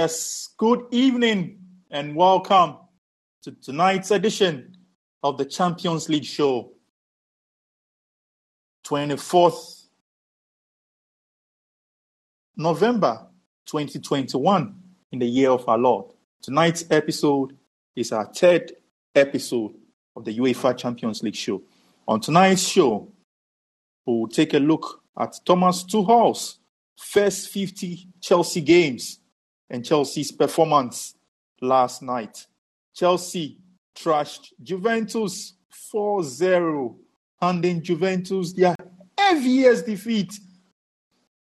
Yes, good evening and welcome to tonight's edition of the Champions League show. 24th November 2021 in the year of our Lord. Tonight's episode is our third episode of the UEFA Champions League show. On tonight's show, we'll take a look at Thomas Tuchel's first 50 Chelsea games and Chelsea's performance last night. Chelsea trashed Juventus 4 0, handing Juventus their heaviest defeat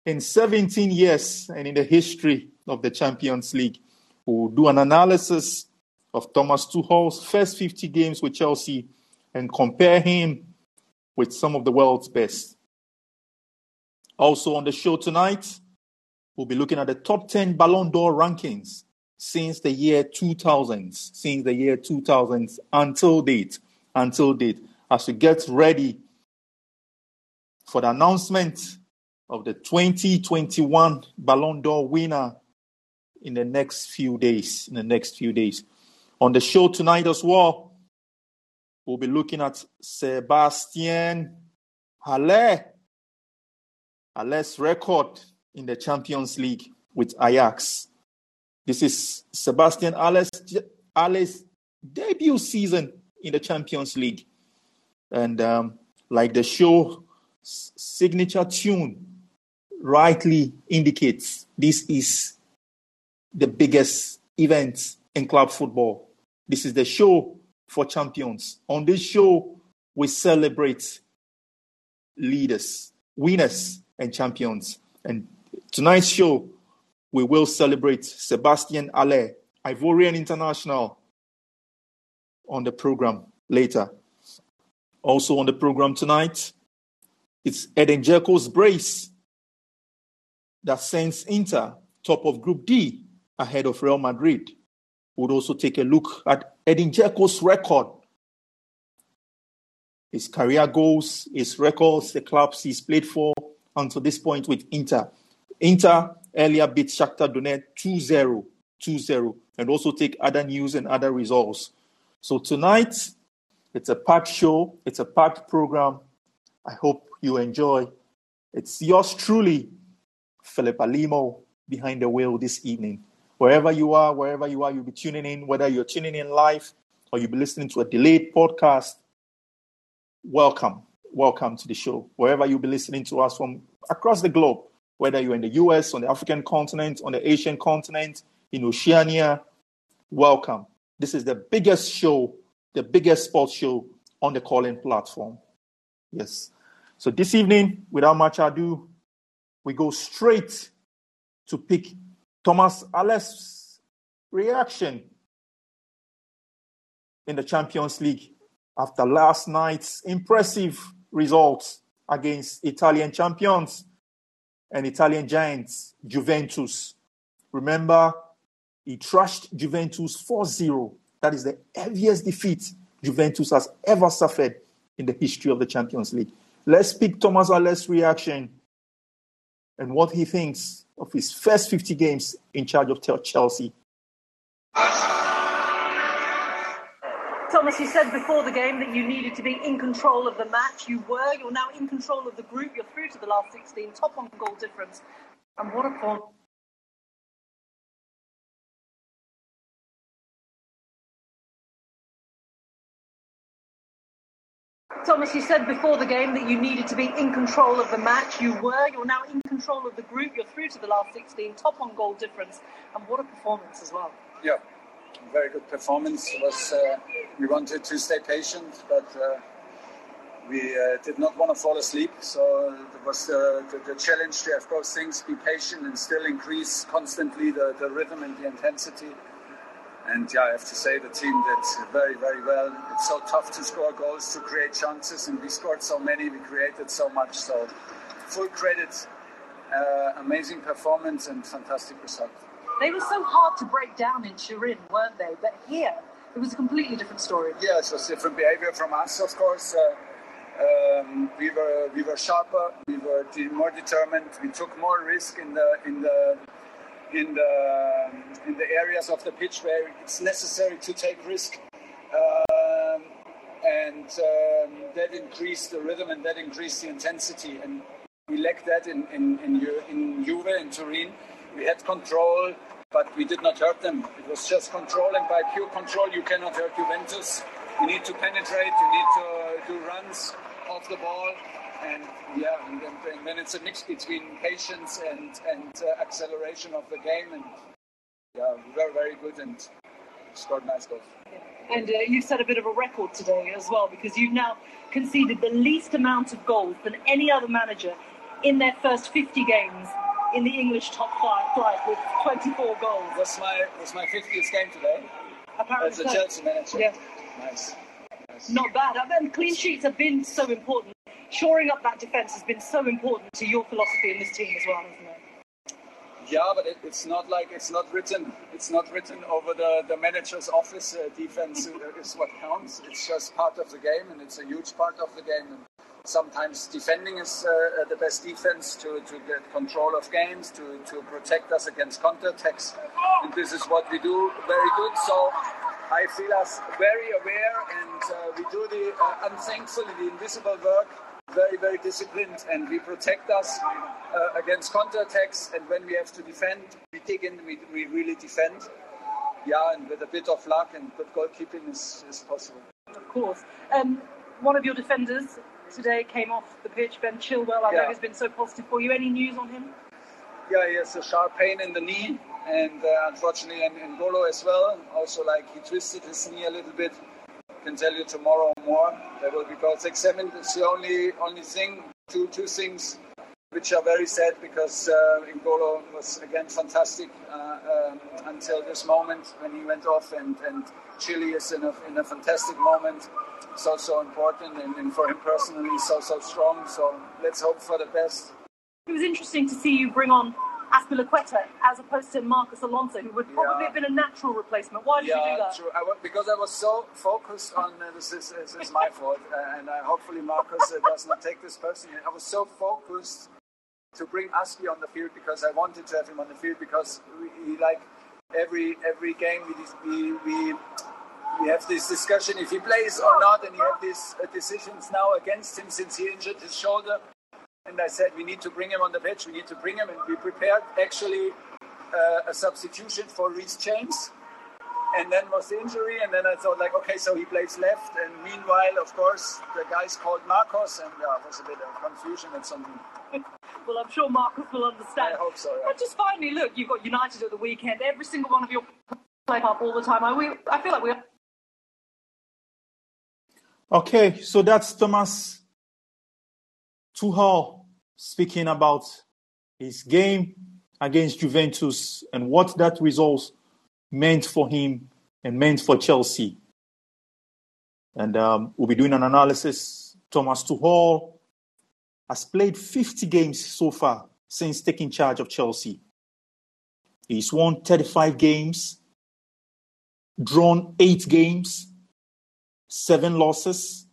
in 17 years and in the history of the Champions League. We'll do an analysis of Thomas Tuchel's first 50 games with Chelsea and compare him with some of the world's best. Also on the show tonight, we'll be looking at the top 10 Ballon d'Or rankings since the year 2000, since the year 2000 until date, until date, as we get ready for the announcement of the 2021 Ballon d'Or winner in the next few days. In the next few days. On the show tonight as well, we'll be looking at Sébastien Haller Haller's record in the Champions League with Ajax. This is Sébastien Haller's, debut season in the Champions League. And um, like the show signature tune rightly indicates, this is the biggest event in club football. This is the show for champions. On this show, we celebrate leaders, winners, and champions. And tonight's show, we will celebrate Sébastien Haller, Ivorian International, on the program later. Also on the program tonight, it's Edin Dzeko's brace that sends Inter top of Group D ahead of Real Madrid. We'll also take a look at Edin Dzeko's record, his career goals, his records, the clubs he's played for, until this point with Inter. Inter earlier beat Shakhtar Donetsk 2-0, 2-0, and also take other news and other results. So tonight, it's a packed show, it's a packed program. I hope you enjoy. It's yours truly, Philip Alimo, behind the wheel this evening. Wherever you are, wherever you are, you'll be tuning in, whether you're tuning in live or you'll be listening to a delayed podcast. Welcome welcome to the show. Wherever you'll be listening to us from across the globe, whether you're in the US, on the African continent, on the Asian continent, in Oceania, welcome. This is the biggest show, the biggest sports show on the Callin platform. Yes. So this evening, without much ado, we go straight to pick Thomas Haller's reaction in the Champions League after last night's impressive results against Italian champions and Italian giants, Juventus. Remember, he trashed Juventus 4 0. That is the heaviest defeat Juventus has ever suffered in the history of the Champions League. Let's pick Thomas Haller's reaction and what he thinks of his first 50 games in charge of Chelsea. Thomas, you said before the game that you needed to be in control of the match. You were. You're now in control of the group. You're through to the last 16, top on goal difference. And what a point. Thomas, you said before the game that you needed to be in control of the match. You were. You're now in control of the group. You're through to the last 16, top on goal difference. And what a performance as well. Yeah, very good performance. Was uh, we wanted to stay patient, but uh, we uh, did not want to fall asleep. So it was the, the, the, challenge to have both things: be patient and still increase constantly the, the rhythm and the intensity. And yeah, I have to say the team did very, very well. It's so tough to score goals, to create chances, and we scored so many, we created so much. So full credit uh, amazing performance and fantastic result. They were so hard to break down in Turin, weren't they? But here, it was a completely different story. Yeah, it was different behavior from us, of course. Uh, um, we were we were sharper, we were more determined. We took more risk in the in the in the in the areas of the pitch where it's necessary to take risk, um, and um, that increased the rhythm and that increased the intensity. And we lacked that in in in, in Juve in Turin. We had control, but we did not hurt them. It was just control, and by pure control, you cannot hurt Juventus. You need to penetrate. You need to do runs off the ball. And yeah, and, and, then it's a mix between patience and, and uh, acceleration of the game. And yeah, we were very good and scored nice goals. And uh, you've set a bit of a record today as well because you've now conceded the least amount of goals than any other manager in their first 50 games in the English top five flight with 24 goals. That's my was my 50th game today? Apparently As a Chelsea manager. Yeah. Nice. Not bad. I mean, clean sheets have been so important. Shoring up that defence has been so important to your philosophy in this team as well, hasn't it? Yeah, but it, it's not like it's not written. It's not written over the, the manager's office. Uh, defense is what counts. It's just part of the game, and it's a huge part of the game. And sometimes defending is uh, the best defense to, to get control of games, to, to protect us against counter attacks. And this is what we do very good. So I feel us very aware and uh, we do the uh, unthankfully the invisible work very, very disciplined and we protect us uh, against counterattacks and when we have to defend, we dig in, we, we really defend. Yeah, and with a bit of luck and good goalkeeping is, is possible. Of course. Um, one of your defenders today came off the pitch, Ben Chilwell. I yeah. know he's been so positive for you. Any news on him? Yeah, he has a sharp pain in the knee and uh, unfortunately in, Golo as well. Also, like he twisted his knee a little bit. Can tell you tomorrow more. That will be both examined. It's the only only thing, two two things, which are very sad because uh, N'Golo was again fantastic uh, um, until this moment when he went off, and and Chilly is in a in a fantastic moment. So so important, and, and for him personally, so so strong. So let's hope for the best. It was interesting to see you bring on Azpilicueta as opposed to Marcos Alonso, who would probably yeah. have been a natural replacement. Why did yeah, you do that? True. I, because I was so focused on uh, this, is, this is my fault, uh, and uh, hopefully Marcus uh, does not take this personally. I was so focused to bring Aspi on the field because I wanted to have him on the field because we, he, like every every game we we, we we have this discussion if he plays or not, and you have these uh, decisions now against him since he injured his shoulder and I said we need to bring him on the pitch. We need to bring him, and we prepared actually uh, a substitution for Reece James. And then was the injury, and then I thought like, okay, so he plays left, and meanwhile, of course, the guys called Marcos, and yeah, it was a bit of confusion and something. well, I'm sure Marcos will understand. I hope so. Yeah. But just finally, look, you've got United at the weekend. Every single one of your play up all the time. I, we, I feel like we. Okay, so that's Thomas Tuchel speaking about his game against Juventus and what that result meant for him and meant for Chelsea. And um, we'll be doing an analysis. Thomas Tuchel has played 50 games so far since taking charge of Chelsea. He's won 35 games, drawn 8 games, 7 losses,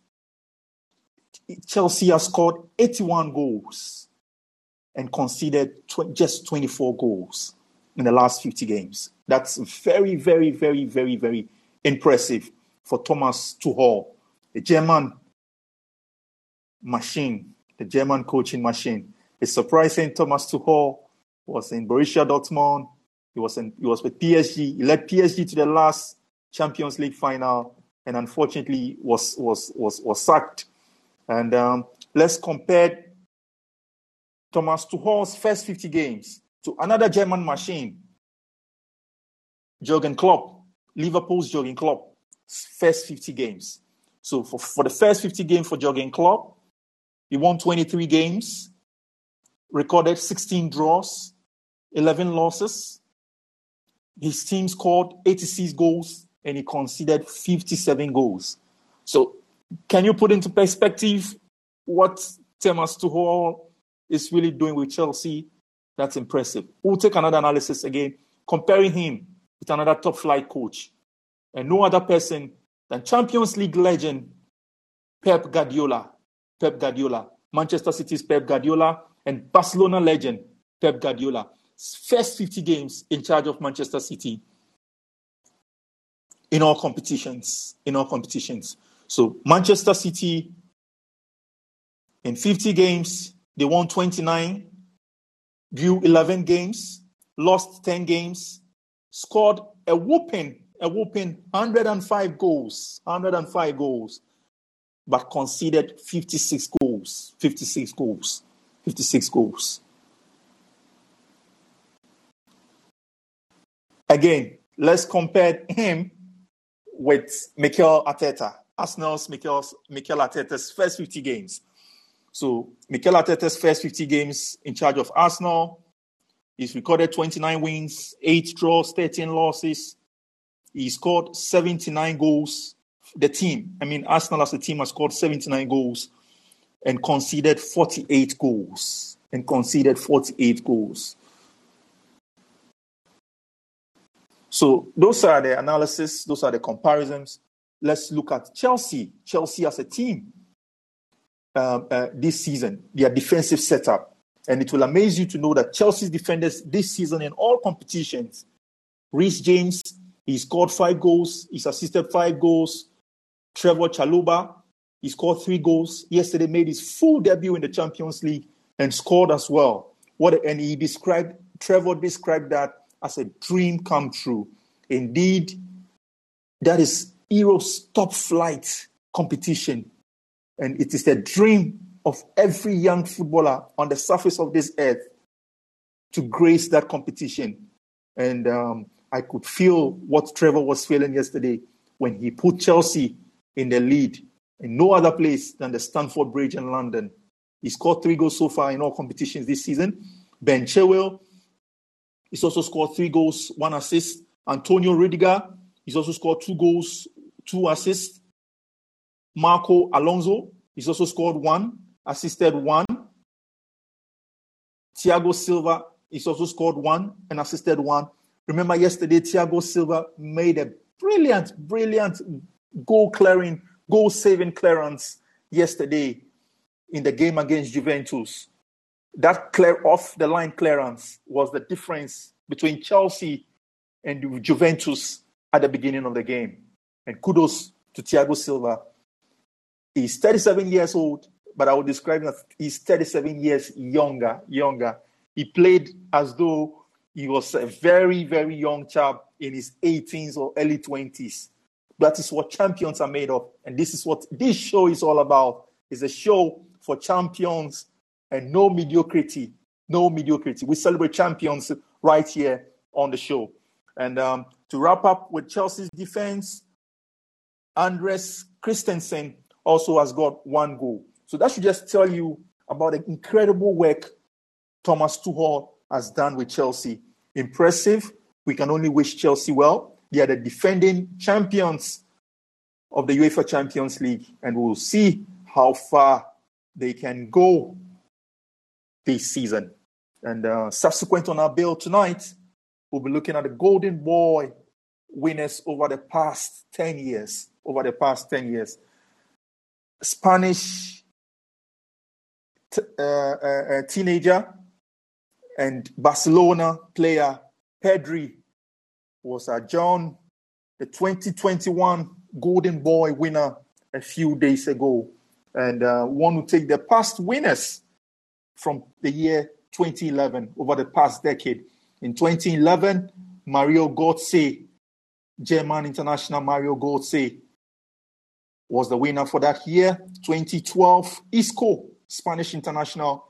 Chelsea has scored 81 goals and conceded tw- just 24 goals in the last 50 games. That's very, very, very, very, very impressive for Thomas Tuchel, the German machine, the German coaching machine. It's surprising Thomas Tuchel was in Borussia Dortmund. He was in, he was with PSG. He led PSG to the last Champions League final, and unfortunately was was was was sacked and um, let's compare Thomas Tuchel's first 50 games to another German machine, Jurgen Klopp, Liverpool's Jurgen Klopp, first 50 games. So for, for the first 50 games for Jurgen Klopp, he won 23 games, recorded 16 draws, 11 losses. His team scored 86 goals and he conceded 57 goals. So can you put into perspective what Thomas Tuchel is really doing with Chelsea That's impressive. We'll take another analysis again, comparing him with another top flight coach. And no other person than Champions League legend Pep Guardiola. Pep Guardiola. Manchester City's Pep Guardiola and Barcelona legend Pep Guardiola. First 50 games in charge of Manchester City in all competitions. In all competitions. So Manchester City in 50 games, they won 29, drew 11 games, lost 10 games, scored a whooping, a whooping 105 goals, 105 goals, but conceded 56 goals, 56 goals, 56 goals. Again, let's compare him with Mikel Arteta, Arsenal's Mikel, Mikel Arteta's first 50 games. So Mikel Arteta's first 50 games in charge of Arsenal, he's recorded 29 wins, 8 draws, 13 losses. He scored 79 goals. The team, I mean, Arsenal as a team has scored 79 goals and conceded 48 goals. And conceded 48 goals. So those are the analysis, those are the comparisons. Let's look at Chelsea. Chelsea as a team uh, uh, this season, their defensive setup. And it will amaze you to know that Chelsea's defenders this season in all competitions, Reece James, he scored five goals, he's assisted five goals. Trevor Chalobah, he scored three goals. Yesterday made his full debut in the Champions League and scored as well. What and he described Trevor described that as a dream come true. Indeed, that is Euro's top flight competition. And it is the dream of every young footballer on the surface of this earth to grace that competition. And um, I could feel what Trevor was feeling yesterday when he put Chelsea in the lead in no other place than the Stamford Bridge in London. He scored three goals so far in all competitions this season. Ben Chilwell, he's also scored three goals, one assist. Antonio Rudiger, he's also scored two goals, two assists. Marco Alonso, he's also scored one, assisted one. Thiago Silva, he's also scored one and assisted one. Remember yesterday, Thiago Silva made a brilliant, brilliant goal clearing, goal saving clearance yesterday in the game against Juventus. That clear off the line clearance was the difference between Chelsea and Juventus at the beginning of the game. And kudos to Thiago Silva. He's 37 years old, but I would describe him as he's 37 years younger. Younger. He played as though he was a very, very young chap in his 18s or early 20s. That is what champions are made of. And this is what this show is all about. It's a show for champions and no mediocrity. No mediocrity. We celebrate champions right here on the show. And um, to wrap up with Chelsea's defense, Andreas Christensen also has got one goal. So that should just tell you about the incredible work Thomas Tuchel has done with Chelsea. Impressive. We can only wish Chelsea well. They are the defending champions of the UEFA Champions League, and we'll see how far they can go this season. And uh, subsequent on our bill tonight, we'll be looking at the Golden Boy winners over the past 10 years. Over the past 10 years. Spanish t- uh, uh, teenager and Barcelona player Pedri was uh, John, the 2021 Golden Boy winner a few days ago. And uh, one will take the past winners from the year 2011 over the past decade. In 2011, Mario Götze, German international Mario Götze, was the winner for that year. 2012, Isco, Spanish international,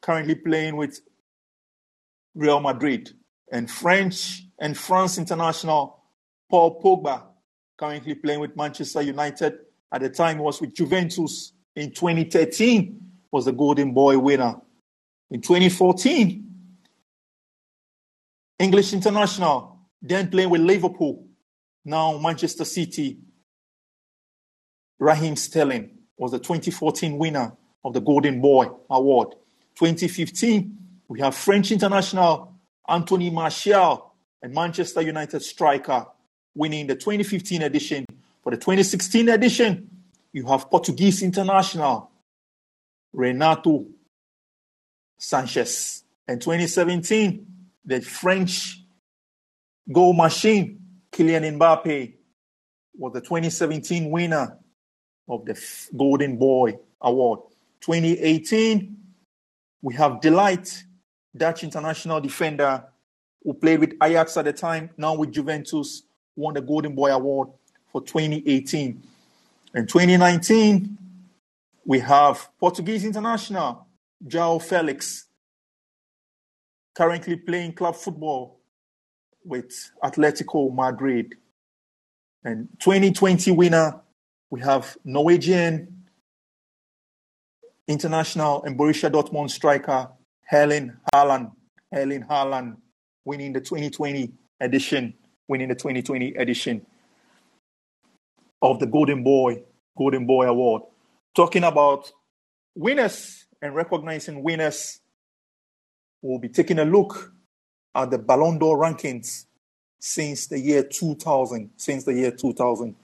currently playing with Real Madrid. And French and France international, Paul Pogba, currently playing with Manchester United. At the time, was with Juventus. In 2013, was the Golden Boy winner. In 2014, English international, then playing with Liverpool, now Manchester City. Raheem Sterling was the 2014 winner of the Golden Boy Award. 2015, we have French international Anthony Martial and Manchester United striker winning the 2015 edition. For the 2016 edition, you have Portuguese international Renato Sanches. And 2017, the French goal machine Kylian Mbappe was the 2017 winner of the Golden Boy Award. 2018, we have De Ligt, Dutch international defender who played with Ajax at the time, now with Juventus, won the Golden Boy Award for 2018. In 2019, we have Portuguese international João Felix, currently playing club football with Atletico Madrid. And 2020 winner, we have Norwegian international and Borussia Dortmund striker Erling Haaland. Erling Haaland winning the 2020 edition, winning the 2020 edition of the Golden Boy, Golden Boy Award. Talking about winners and recognizing winners, we'll be taking a look at the Ballon d'Or rankings since the year 2000. Since the year 2000.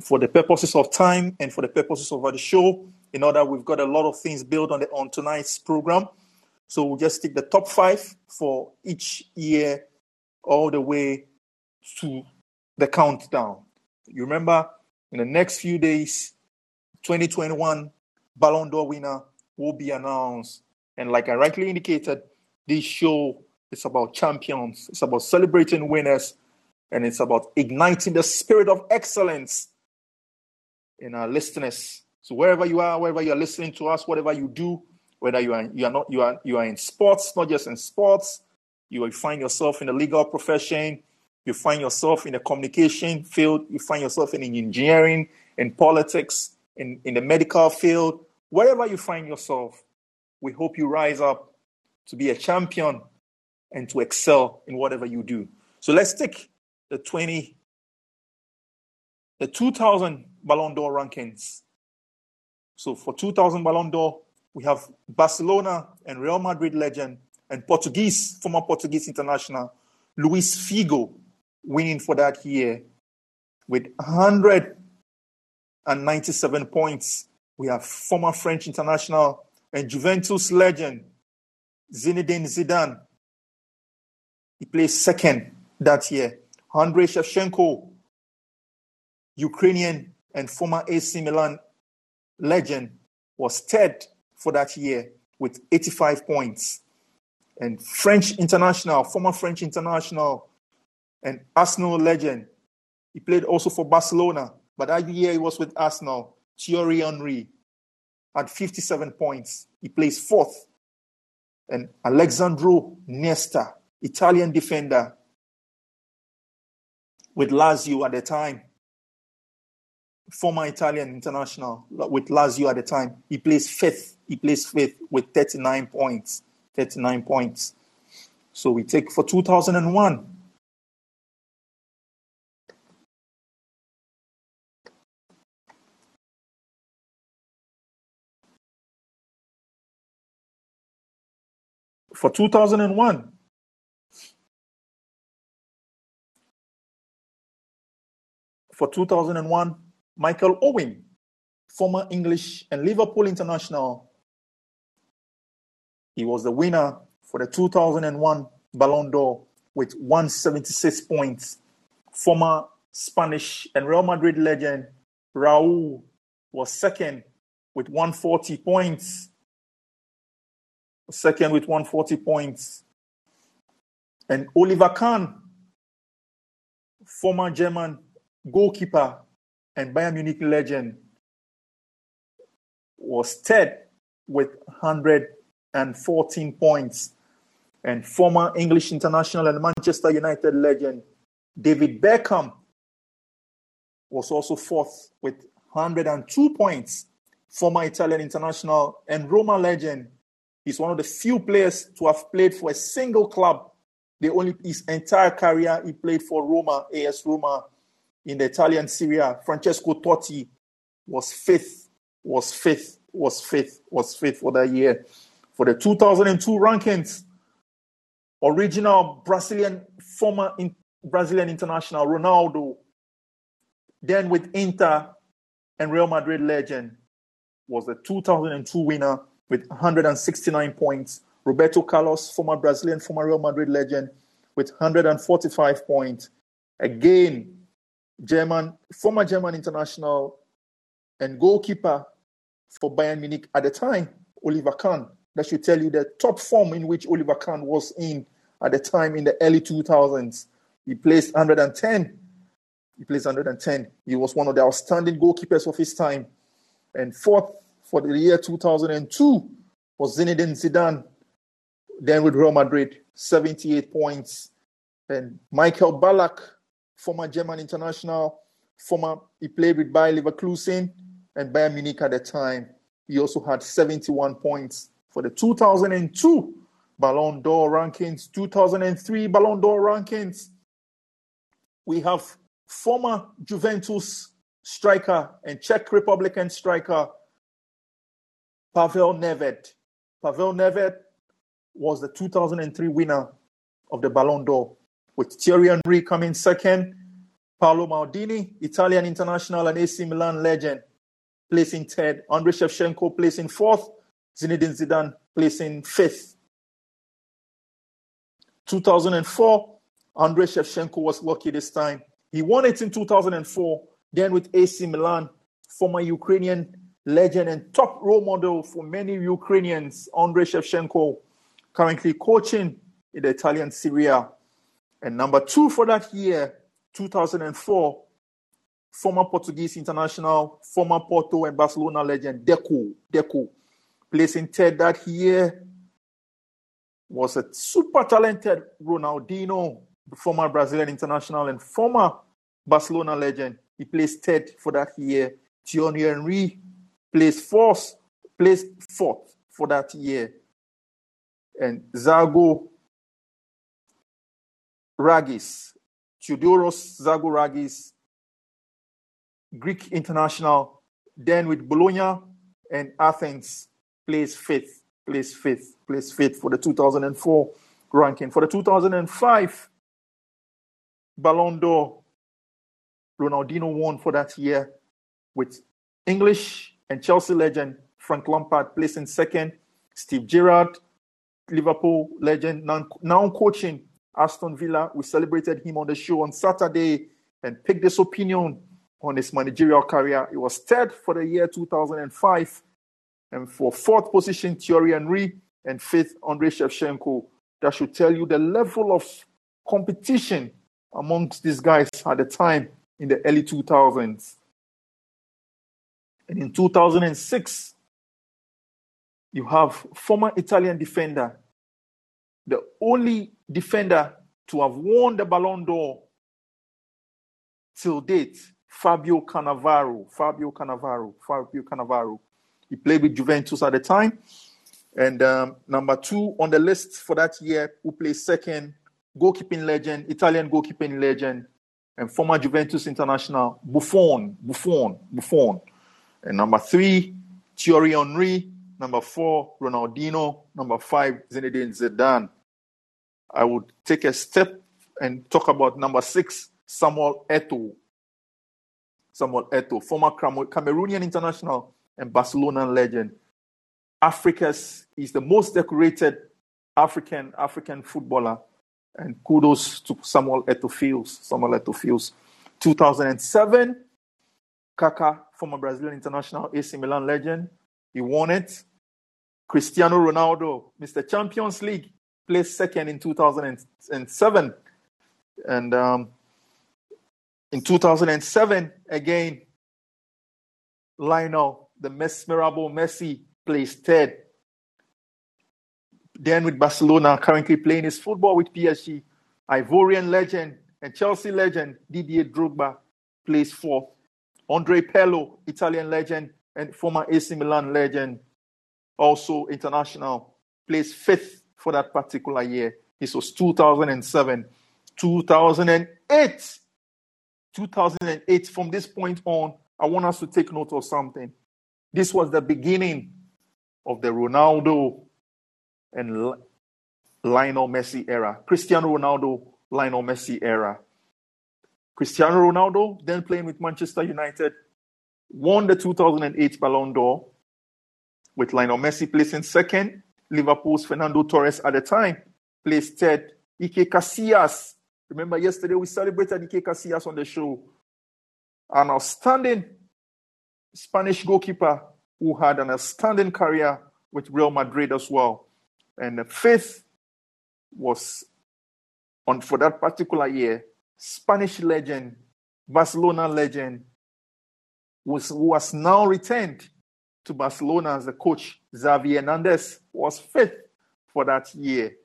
For the purposes of time and for the purposes of the show, in order we've got a lot of things built on the on tonight's program. So we'll just take the top five for each year all the way to the countdown. You remember in the next few days, 2021 Ballon d'Or winner will be announced. And like I rightly indicated, this show is about champions, it's about celebrating winners, and it's about igniting the spirit of excellence in our listeners. So wherever you are, wherever you are listening to us, whatever you do, whether you are you are not you are you are in sports, not just in sports, you will find yourself in the legal profession, you find yourself in the communication field, you find yourself in engineering, in politics, in, in the medical field, wherever you find yourself, we hope you rise up to be a champion and to excel in whatever you do. So let's take the 20 the 2000 Ballon d'Or rankings. So for 2000 Ballon d'Or, we have Barcelona and Real Madrid legend and Portuguese, former Portuguese international, Luis Figo, winning for that year with 197 points. We have former French international and Juventus legend, Zinedine Zidane. He placed second that year. Andrei Shevchenko, Ukrainian and former AC Milan legend, was third for that year with 85 points. And French international, former French international, and Arsenal legend. He played also for Barcelona, but that year he was with Arsenal. Thierry Henry had 57 points. He plays fourth. And Alessandro Nesta, Italian defender, with Lazio at the time, former Italian international with Lazio at the time. He plays fifth. He plays fifth with 39 points. 39 points. So we take for 2001. For 2001, for 2001, Michael Owen, former English and Liverpool international. He was the winner for the 2001 Ballon d'Or with 176 points. Former Spanish and Real Madrid legend Raul was second with 140 points. Second with 140 points. And Oliver Kahn, former German goalkeeper and Bayern Munich legend, was third with 114 points. And former English international and Manchester United legend David Beckham was also fourth with 102 points. Former Italian international and Roma legend. He's one of the few players to have played for a single club. The only his entire career he played for Roma, AS Roma, in the Italian Serie A, Francesco Totti was fifth, was fifth, was fifth, was fifth for that year. For the 2002 rankings, original Brazilian, former in, Brazilian international Ronaldo, then with Inter and Real Madrid legend, was the 2002 winner with 169 points. Roberto Carlos, former Brazilian, former Real Madrid legend, with 145 points. Again, German, former German international and goalkeeper for Bayern Munich at the time, Oliver Kahn. That should tell you the top form in which Oliver Kahn was in at the time in the early 2000s. He placed 110. He placed 110. He was one of the outstanding goalkeepers of his time. And fourth for the year 2002 was Zinedine Zidane. Then with Real Madrid, 78 points. And Michael Ballack, former German international, former he played with Bayer Leverkusen and Bayern Munich at the time. He also had 71 points for the 2002 Ballon d'Or rankings, 2003 Ballon d'Or rankings. We have former Juventus striker and Czech Republican striker Pavel Nedved. Pavel Nedved was the 2003 winner of the Ballon d'Or, with Thierry Henry coming second, Paolo Maldini, Italian international and AC Milan legend, placing third, Andrei Shevchenko placing fourth, Zinedine Zidane placing fifth. 2004, Andrei Shevchenko was lucky this time. He won it in 2004, then with AC Milan, former Ukrainian legend and top role model for many Ukrainians, Andrei Shevchenko, currently coaching in the Italian Serie. And number two for that year, 2004, former Portuguese international, former Porto and Barcelona legend, Deco, Deco, placing third that year was a super talented Ronaldinho, former Brazilian international and former Barcelona legend. He placed third for that year. Thierry Henry placed fourth, placed fourth for that year. And Zago Ragis, Theodoros Zagorakis, Greek international, then with Bologna and Athens, placed fifth, placed fifth, placed fifth for the 2004 ranking. For the 2005 Ballon d'Or, Ronaldinho won for that year with English and Chelsea legend Frank Lampard placing second, Steve Gerrard, Liverpool legend, now, coaching Aston Villa. We celebrated him on the show on Saturday and picked his opinion on his managerial career. It was third for the year 2005. And for fourth position, Thierry Henry, and fifth, Andrei Shevchenko. That should tell you the level of competition amongst these guys at the time in the early 2000s. And in 2006, you have former Italian defender the only defender to have won the Ballon d'Or till date, Fabio Cannavaro. Fabio Cannavaro. Fabio Cannavaro. He played with Juventus at the time. And um, number two on the list for that year, who plays second, goalkeeping legend, Italian goalkeeping legend, and former Juventus international, Buffon. Buffon. Buffon. And number three, Thierry Henry, Number four, Ronaldinho. Number five, Zinedine Zidane. I would take a step and talk about number six, Samuel Eto'o. Samuel Eto'o, former Cameroonian international and Barcelona legend. Africa's is the most decorated African African footballer, and kudos to Samuel Eto'o Fils. Samuel Eto'o Fils. 2007, Kaká, former Brazilian international AC Milan legend, he won it. Cristiano Ronaldo, Mr. Champions League, placed second in 2007. And um, in 2007, again, Lionel, the mesmerable Messi, placed third. Then with Barcelona, currently playing his football with PSG, Ivorian legend and Chelsea legend Didier Drogba placed fourth. Andre Pirlo, Italian legend and former AC Milan legend also international, placed fifth for that particular year. This was 2007. 2008. 2008. From this point on, I want us to take note of something. This was the beginning of the Ronaldo and Lionel Messi era. Cristiano Ronaldo, Lionel Messi era. Cristiano Ronaldo, then playing with Manchester United, won the 2008 Ballon d'Or with Lionel Messi placing second. Liverpool's Fernando Torres at the time placed third. Iker Casillas. Remember, yesterday we celebrated Iker Casillas on the show. An outstanding Spanish goalkeeper who had an outstanding career with Real Madrid as well. And the fifth was on for that particular year, Spanish legend, Barcelona legend, was who has now returned to Barcelona as the coach. Xavi Hernandez was fifth for that year.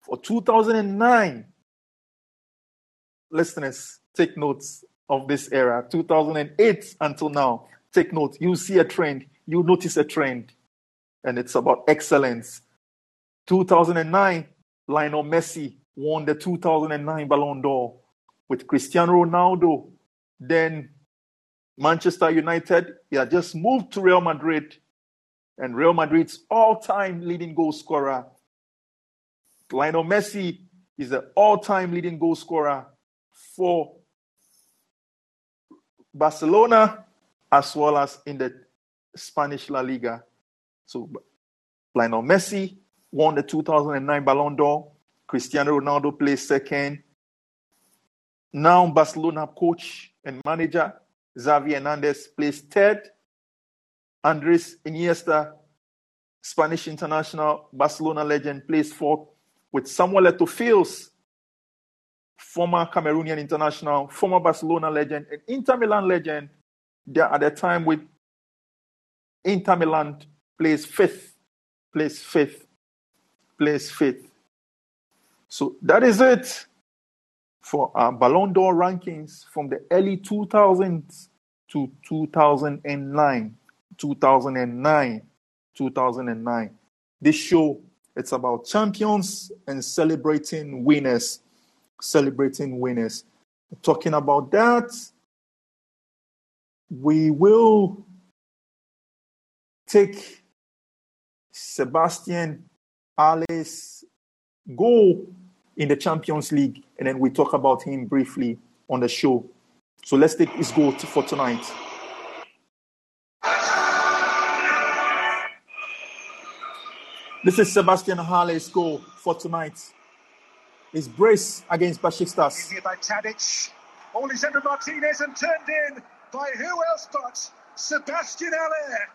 For 2009, listeners, take notes of this era, 2008 until now. Take note. You see a trend. You notice a trend, and it's about excellence. 2009, Lionel Messi won the 2009 Ballon d'Or with Cristiano Ronaldo. Then Manchester United, he had just moved to Real Madrid, and Real Madrid's all-time leading goal scorer. Lionel Messi is the all-time leading goal scorer for Barcelona as well as in the Spanish La Liga. So Lionel Messi won the 2009 Ballon d'Or. Cristiano Ronaldo plays second. Now Barcelona coach and manager Xavi Hernandez plays third. Andres Iniesta, Spanish international, Barcelona legend, plays fourth. With Samuel Eto'o former Cameroonian international, former Barcelona legend, and Inter Milan legend, there at the time with Inter Milan plays fifth, plays fifth, plays fifth. So that is it for our Ballon d'Or rankings from the early 2000s to 2009. 2009. 2009. This show, it's about champions and celebrating winners. Celebrating winners. Talking about that, we will take Sebastian Haller's goal in the Champions League, and then we talk about him briefly on the show. So let's take his goal for tonight. This is Sebastian Haller's goal for tonight. His brace against Besiktas. Here by Tadic. Only Lisandro Martinez and turned in by who else but Sebastian Haller.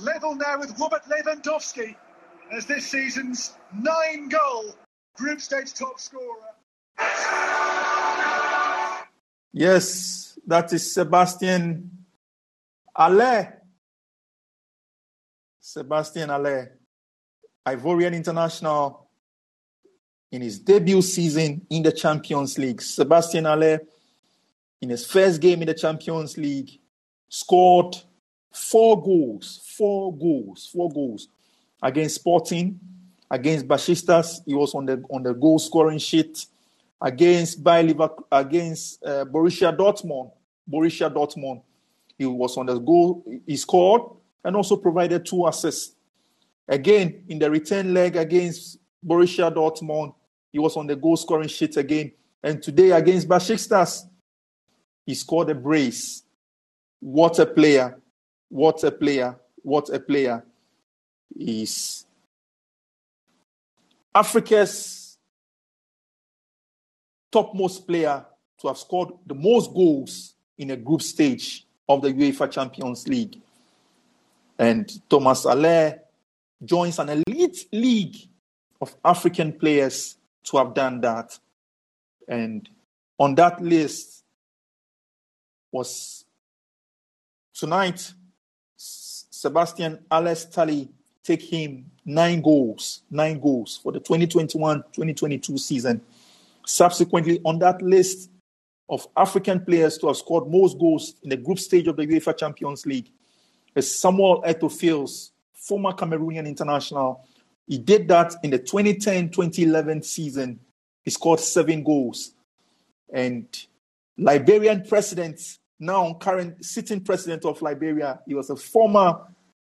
Level now with Robert Lewandowski as this season's nine goal group stage top scorer. Yes, that is Sebastian Haller. Sebastian Haller, Ivorian international in his debut season in the Champions League. Sebastian Haller, in his first game in the Champions League, scored four goals, four goals, four goals against Sporting, against Besiktas. He was on the on the goal scoring sheet against Bayer Leverkusen, against uh, Borussia Dortmund. Borussia Dortmund. He was on the goal. He scored and also provided two assists. Again, in the return leg against Borussia Dortmund, he was on the goal scoring sheet again. And today against Besiktas, he scored a brace. What a player! What a player! What a player! He's Africa's topmost player to have scored the most goals in a group stage of the UEFA Champions League. And Thomas Haller joins an elite league of African players to have done that. And on that list was tonight Sebastian Haller's tally take him nine goals, nine goals for the 2021-2022 season. Subsequently, on that list of African players to have scored most goals in the group stage of the UEFA Champions League is Samuel Eto'o Fils, former Cameroonian international. He did that in the 2010-2011 season. He scored seven goals. And Liberian president, now current sitting president of Liberia, he was a former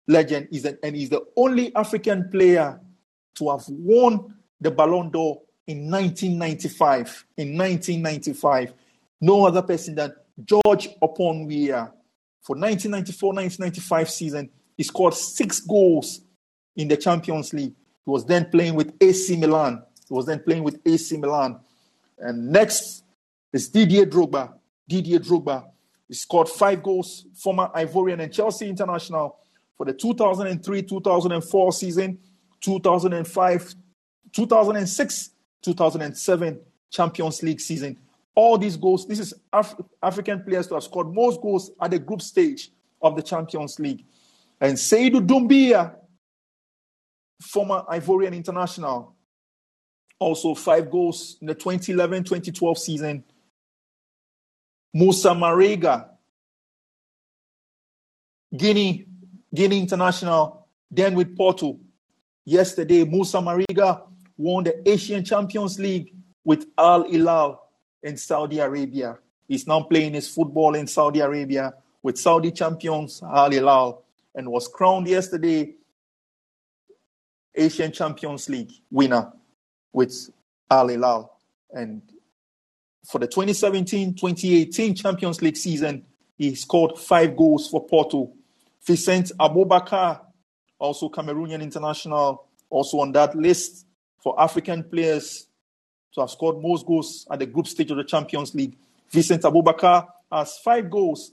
legend, is a, and he's the only African player to have won the Ballon d'Or in 1995. In 1995, no other person than George Oponwia for 1994-1995 season. He scored six goals in the Champions League. He was then playing with AC Milan. He was then playing with AC Milan. And next is Didier Drogba. Didier Drogba. He scored five goals, former Ivorian and Chelsea international for the 2003-2004 season, 2005, 2006, 2007 Champions League season. All these goals, this is Af- African players to have scored most goals at the group stage of the Champions League. And Seydou Doumbia, former Ivorian international, also five goals in the 2011 2012 season. Moussa Marega, Guinea, Guinea international, then with Porto. Yesterday, Moussa Marega won the Asian Champions League with Al Hilal in Saudi Arabia. He's now playing his football in Saudi Arabia with Saudi champions Al Hilal and was crowned yesterday Asian Champions League winner with Al Hilal. And for the 2017 2018 Champions League season, he scored five goals for Porto. Vincent Aboubakar, also Cameroonian international, also on that list for African players to have scored most goals at the group stage of the Champions League. Vincent Aboubakar has five goals,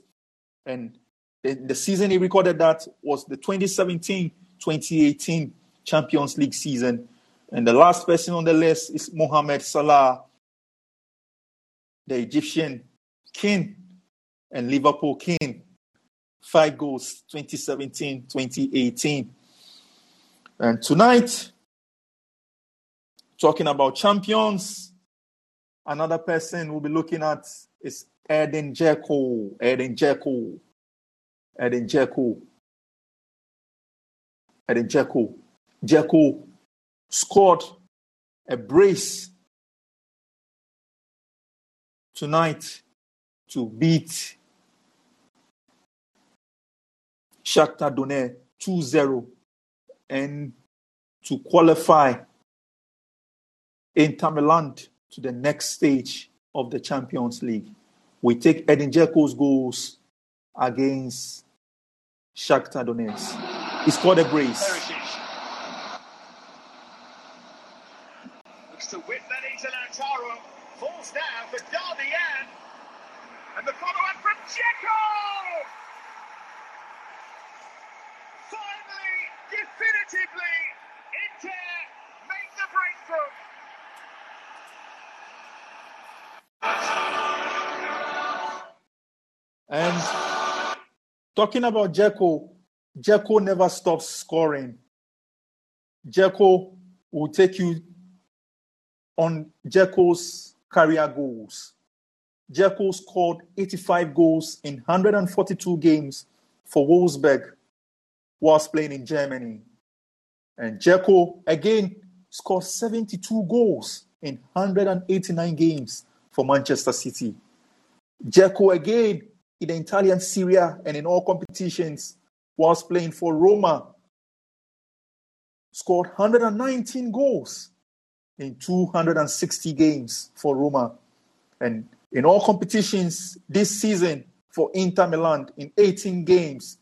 and the, the season he recorded that was the 2017 2018 Champions League season. And the last person on the list is Mohamed Salah, the Egyptian king and Liverpool king. Five goals, 2017 2018. And tonight, talking about champions, another person we'll be looking at is Edin Dzeko. Edin Dzeko. Edin Dzeko. Edin Dzeko. Dzeko scored a brace tonight to beat Shakhtar Donetsk 2-0 and to qualify Inter Milan to the next stage of the Champions League. We take Edin Dzeko's goals against Shakhtar Donetsk. He scored a brace. Looks to whip that into Lautaro. Falls down for Darmian. And the follow-up from Dzeko! Finally, definitively, Inter make the breakthrough. And talking about Dzeko, Dzeko never stops scoring. Dzeko will take you on Dzeko's career goals. Dzeko scored 85 goals in 142 games for Wolfsburg whilst playing in Germany. And Dzeko again scored 72 goals in 189 games for Manchester City. Dzeko again in the Italian Serie and in all competitions whilst playing for Roma scored 119 goals in 260 games for Roma. And in all competitions this season for Inter Milan in 18 games,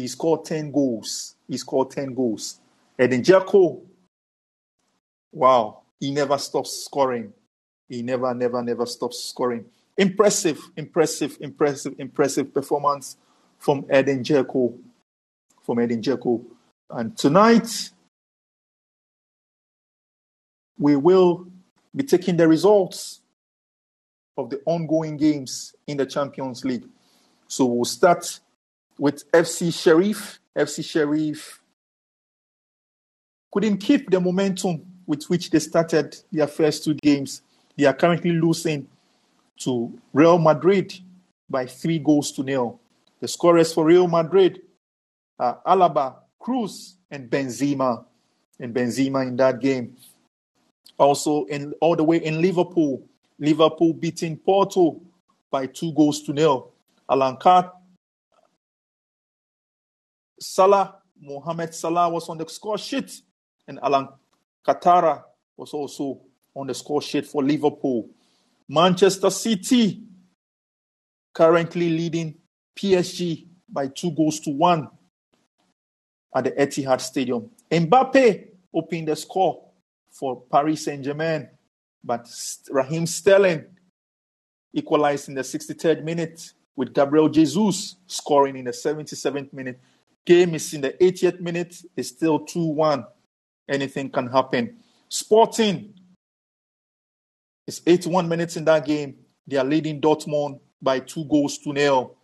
he scored 10 goals. He scored 10 goals. In Dzeko, wow, he never stops scoring. He never, never, never stops scoring. Impressive, impressive, impressive, impressive performance from Edin Dzeko. From Edin Dzeko. And tonight, we will be taking the results of the ongoing games in the Champions League. So we'll start with FC Sheriff. FC Sheriff couldn't keep the momentum with which they started their first two games. They are currently losing to Real Madrid by three goals to nil. The scorers for Real Madrid are Alaba, Cruz, and Benzema. And Benzema in that game. Also, in all the way in Liverpool, Liverpool beating Porto by two goals to nil. Alcantara, Salah Mohamed Salah was on the score sheet, and Alan Katara was also on the score sheet for Liverpool. Manchester City currently leading PSG by two goals to one at the Etihad Stadium. Mbappe opened the score for Paris Saint Germain, but Raheem Sterling equalized in the 63rd minute with Gabriel Jesus scoring in the 77th minute. Game is in the 80th minute. It's still 2 1. Anything can happen. Sporting it's 81 minutes in that game. They are leading Dortmund by two goals to nil.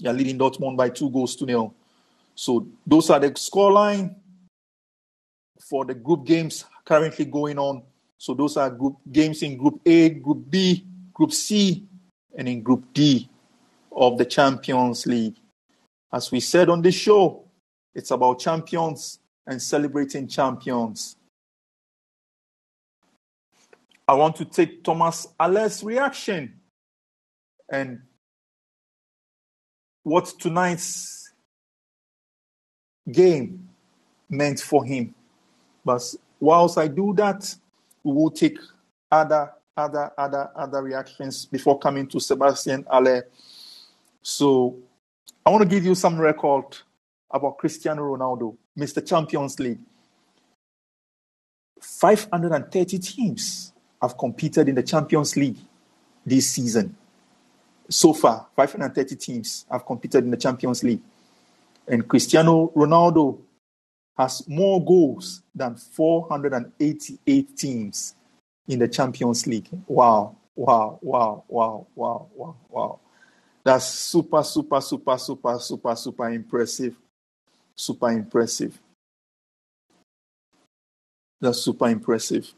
They are leading Dortmund by two goals to nil. So those are the scoreline for the group games currently going on. So those are group games in Group A, Group B, Group C, and in Group D of the Champions League. As we said on the show, it's about champions and celebrating champions. I want to take Thomas Haller's reaction and what tonight's game meant for him. But whilst I do that, we will take other other other other reactions before coming to Sebastian Aller. So I want to give you some record about Cristiano Ronaldo, Mr. Champions League. 530 teams have competed in the Champions League this season. So far, 530 teams have competed in the Champions League. And Cristiano Ronaldo has more goals than 488 teams in the Champions League. Wow, wow, wow, wow, wow, wow, wow. That's super, super, super, super, super, super impressive. Super impressive. That's super impressive.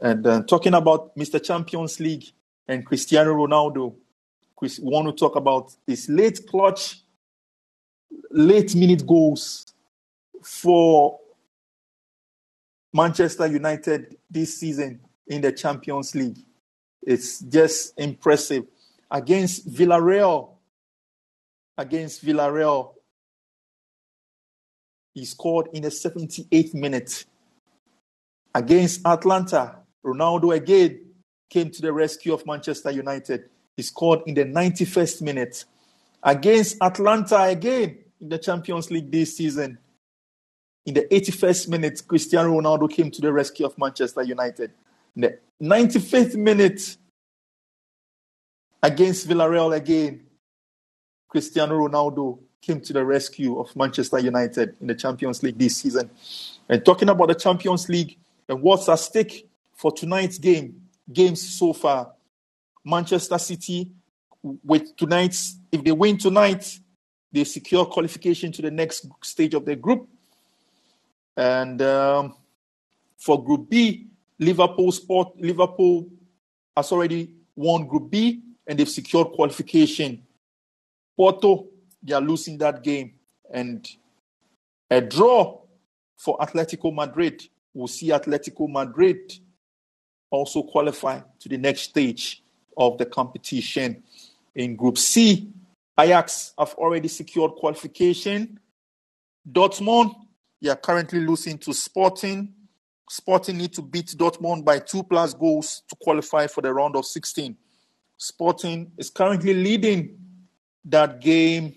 And uh, talking about Mr. Champions League and Cristiano Ronaldo, we want to talk about his late clutch, late minute goals for Manchester United this season in the Champions League. It's just impressive. Against Villarreal, against Villarreal, he scored in the 78th minute. Against Atalanta, Ronaldo again came to the rescue of Manchester United. He scored in the 91st minute against Atalanta again in the Champions League this season. In the 81st minute, Cristiano Ronaldo came to the rescue of Manchester United. In the 95th minute, against Villarreal again, Cristiano Ronaldo came to the rescue of Manchester United in the Champions League this season. And talking about the Champions League and what's at stake for tonight's game, games so far, Manchester City, with tonight's, if they win tonight, they secure qualification to the next stage of the group. And um, for Group B, Liverpool Sport, Liverpool has already won Group B and they've secured qualification. Porto, they are losing that game. And a draw for Atletico Madrid will see Atletico Madrid also qualify to the next stage of the competition. In Group C, Ajax have already secured qualification. Dortmund, they are currently losing to Sporting. Sporting need to beat Dortmund by two plus goals to qualify for the round of 16. Sporting is currently leading that game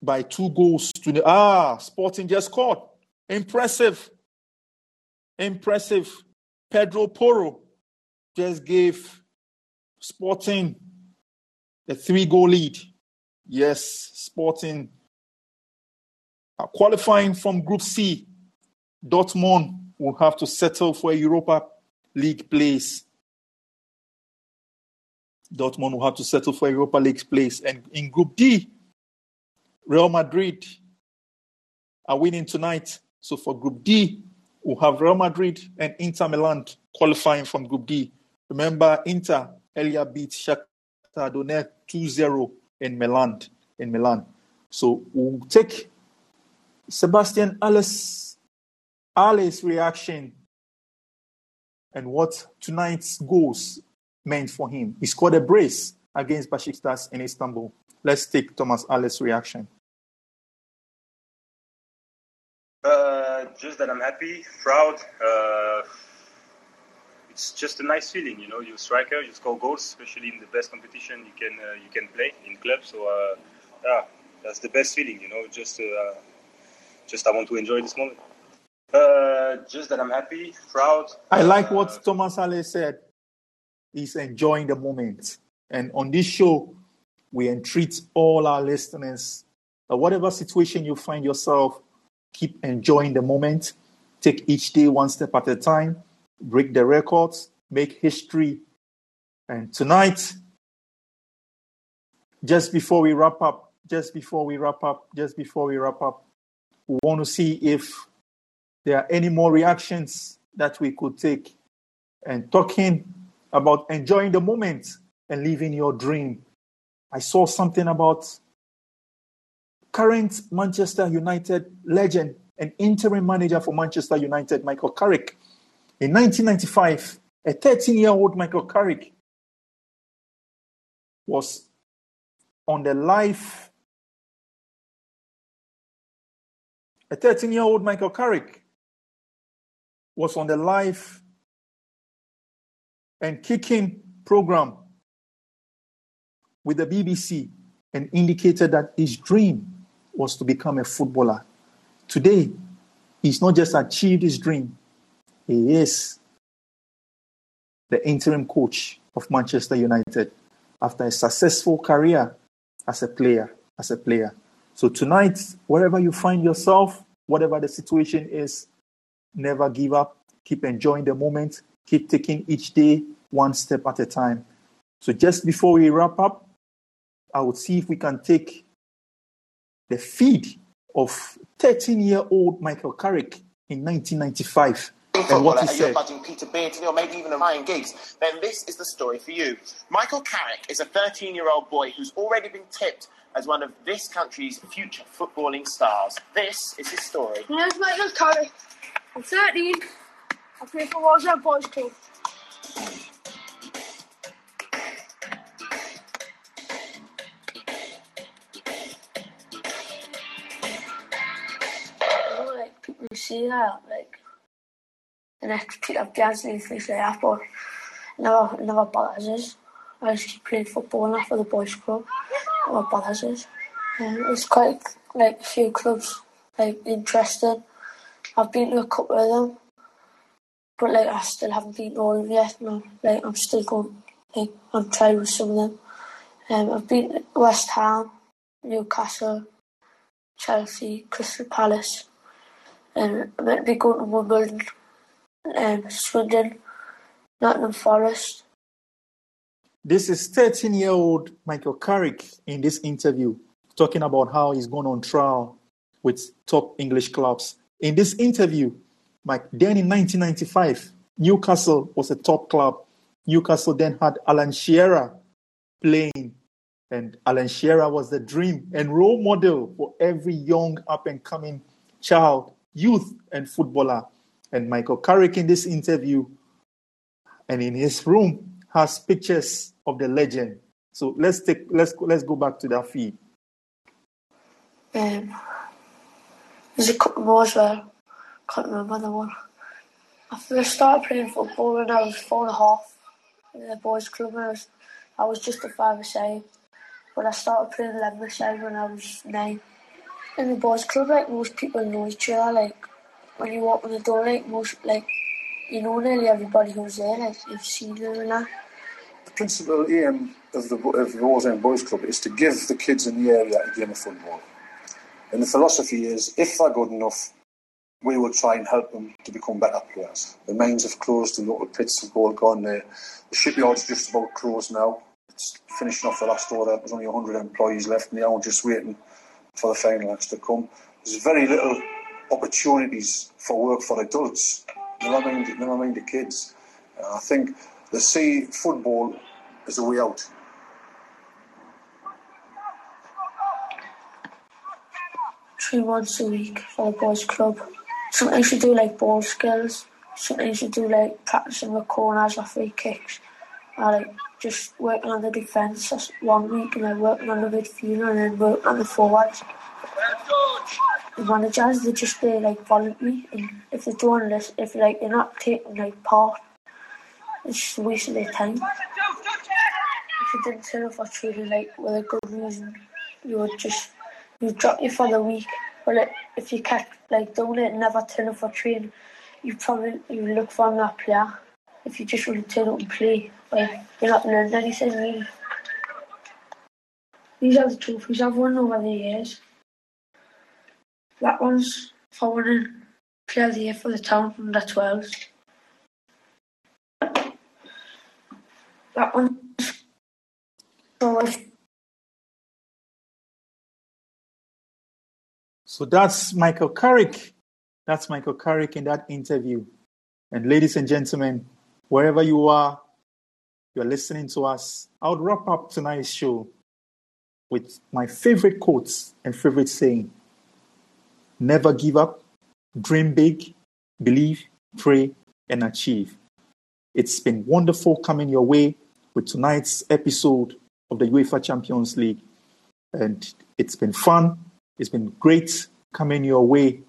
by two goals to the ah Sporting just scored. Impressive impressive Pedro Porro just gave Sporting the three goal lead. Yes, Sporting are qualifying from Group C. Dortmund will have to settle for a Europa League place. Dortmund will have to settle for Europa League place. And in Group D, Real Madrid are winning tonight. So for Group D, We'll have Real Madrid and Inter Milan qualifying from Group D. Remember, Inter earlier beat Shakhtar Donetsk 2-0 in Milan. In Milan. So we'll take Sebastian Haller's, Haller's reaction and what tonight's goals meant for him. He scored a brace against Besiktas in Istanbul. Let's take Thomas Haller's reaction. Uh, just that I'm happy, proud. Uh, it's just a nice feeling, you know. You're striker, you score goals, especially in the best competition you can uh, you can play in clubs, So uh, yeah, that's the best feeling, you know. Just uh, just I want to enjoy this moment. Uh, just that I'm happy, proud. I like what Thomas Haller said. He's enjoying the moment, and on this show, we entreat all our listeners that whatever situation you find yourself, keep enjoying the moment. Take each day one step at a time. Break the records. Make history. And tonight, just before we wrap up, just before we wrap up, just before we wrap up, we want to see if there are any more reactions that we could take and talking about enjoying the moment and living your dream. I saw something about current Manchester United legend and interim manager for Manchester United, Michael Carrick. In 1995, a 13 year old Michael Carrick was on the life. A 13 year old Michael Carrick was on the live and kicking program with the BBC and indicated that his dream was to become a footballer. Today, he's not just achieved his dream, he is the interim coach of Manchester United after a successful career as a player. As a player. So tonight, wherever you find yourself, whatever the situation is, never give up. Keep enjoying the moment. Keep taking each day one step at a time. So just before we wrap up, I would see if we can take the feed of 13 year old Michael Carrick in 1995 and what he said. You're budding Peter Beardsley or maybe even a Ryan Giggs, then this is the story for you. Michael Carrick is a 13 year old boy who's already been tipped as one of this country's future footballing stars. This is his story. My name's Michael Carrick. I'm 13. I play for Wallsend Boys Club. You like people see that, like the next Peter Beardsley things like that, but never, never bothers us. I just keep playing football now for the boys club. Never bothers us. It's quite like a few clubs like interesting. I've been to a couple of them, but like I still haven't been to all of them yet. No, like I'm still going like on trial with some of them. Um, I've been to West Ham, Newcastle, Chelsea, Crystal Palace, and I'm meant to be going to Wimbledon, um, Swindon, Nottingham Forest. This is 13 year old Michael Carrick in this interview talking about how he's gone on trial with top English clubs. In this interview, Mike, then in 1995, Newcastle was a top club. Newcastle then had Alan Shearer playing, and Alan Shearer was the dream and role model for every young up and coming child, youth, and footballer. And Michael Carrick in this interview and in his room has pictures of the legend. So let's take let's let's go back to that feed. Um, there's a couple more as well. Can't remember the one. I first started playing football when I was four and a half in the boys' club. I was, I was just a five-a-side, but I started playing eleven-a-side when I was nine. In the boys' club, like most people know each other. Like when you walk in the door, like most, like you know nearly everybody who's there. Like you've seen them and that. The principal aim um, of the, of the Boys Club is to give the kids in the area a game of football. And the philosophy is, if they're good enough, we will try and help them to become better players. The mines have closed, the local pits have all gone there. The shipyard's just about closed now. It's finishing off the last order. There's only 100 employees left now, just waiting for the final acts to come. There's very little opportunities for work for adults, never mind, never mind the kids. I think they see football as a way out. Three once a week for the boys' club. Sometimes you should do like ball skills. Sometimes you should do like practicing with corners or free kicks. Or like just working on the defence one week and then working on the midfield and then working on the forwards. the managers, they just they like voluntary, and if they don't listen, if like they're not taking like part, it's just a waste of their time. If you didn't turn up for training like with a good reason, you would just you drop you for the week. Like, if you kept like it, and never turn up for training, you probably you look for that player. If you just want to turn up and play, like you're not learning anything really. These are the trophies I've won over the years. That one's for winning Player of the Year for the town under 12s. That one's for So that's Michael Carrick. That's Michael Carrick in that interview. And ladies and gentlemen, wherever you are, you're listening to us. I would wrap up tonight's show with my favorite quotes and favorite saying. Never give up, dream big, believe, pray, and achieve. It's been wonderful coming your way with tonight's episode of the UEFA Champions League. And it's been fun. It's been great coming your way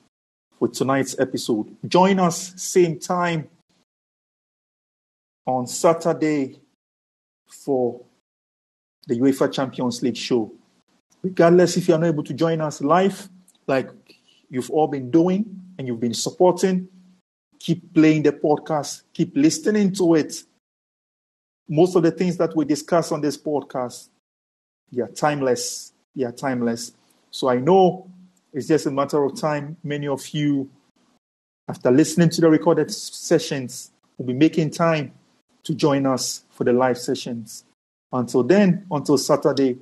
with tonight's episode. Join us same time on Saturday for the UEFA Champions League show. Regardless if you're not able to join us live, like you've all been doing and you've been supporting, keep playing the podcast, keep listening to it. Most of the things that we discuss on this podcast, they are timeless. They are timeless. So I know it's just a matter of time. Many of you, after listening to the recorded sessions, will be making time to join us for the live sessions. Until then, until Saturday,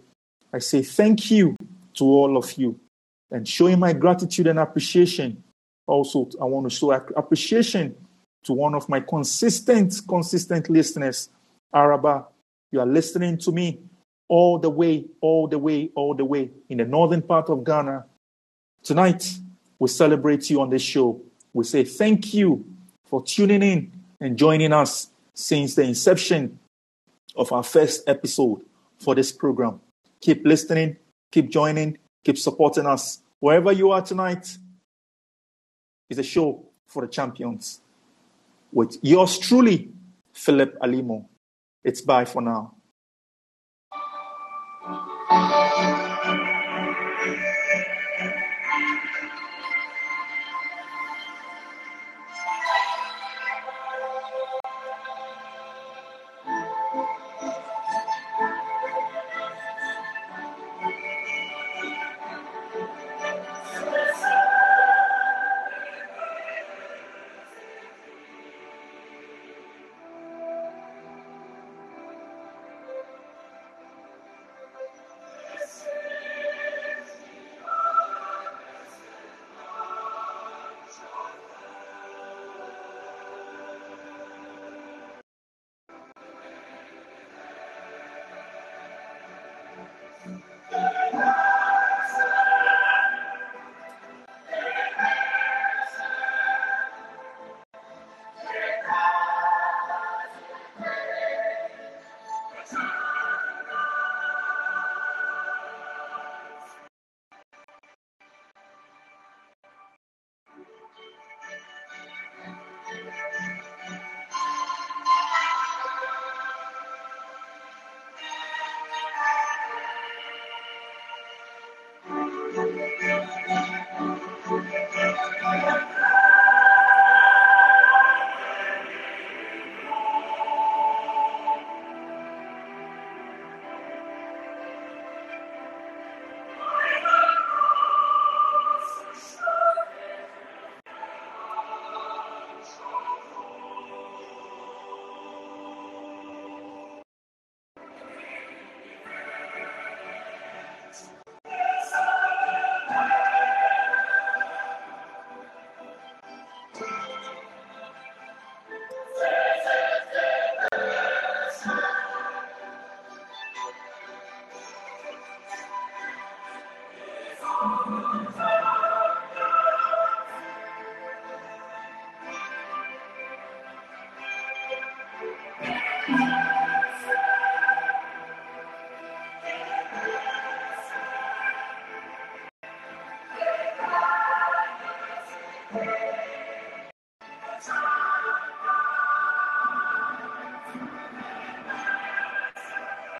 I say thank you to all of you and showing my gratitude and appreciation. Also, I want to show appreciation to one of my consistent, consistent listeners, Araba. You are listening to me all the way, all the way, all the way in the northern part of Ghana. Tonight, we celebrate you on this show. We say thank you for tuning in and joining us since the inception of our first episode for this program. Keep listening, keep joining, keep supporting us. Wherever you are tonight is a show for the champions with yours truly, Philip Alimo. It's bye for now.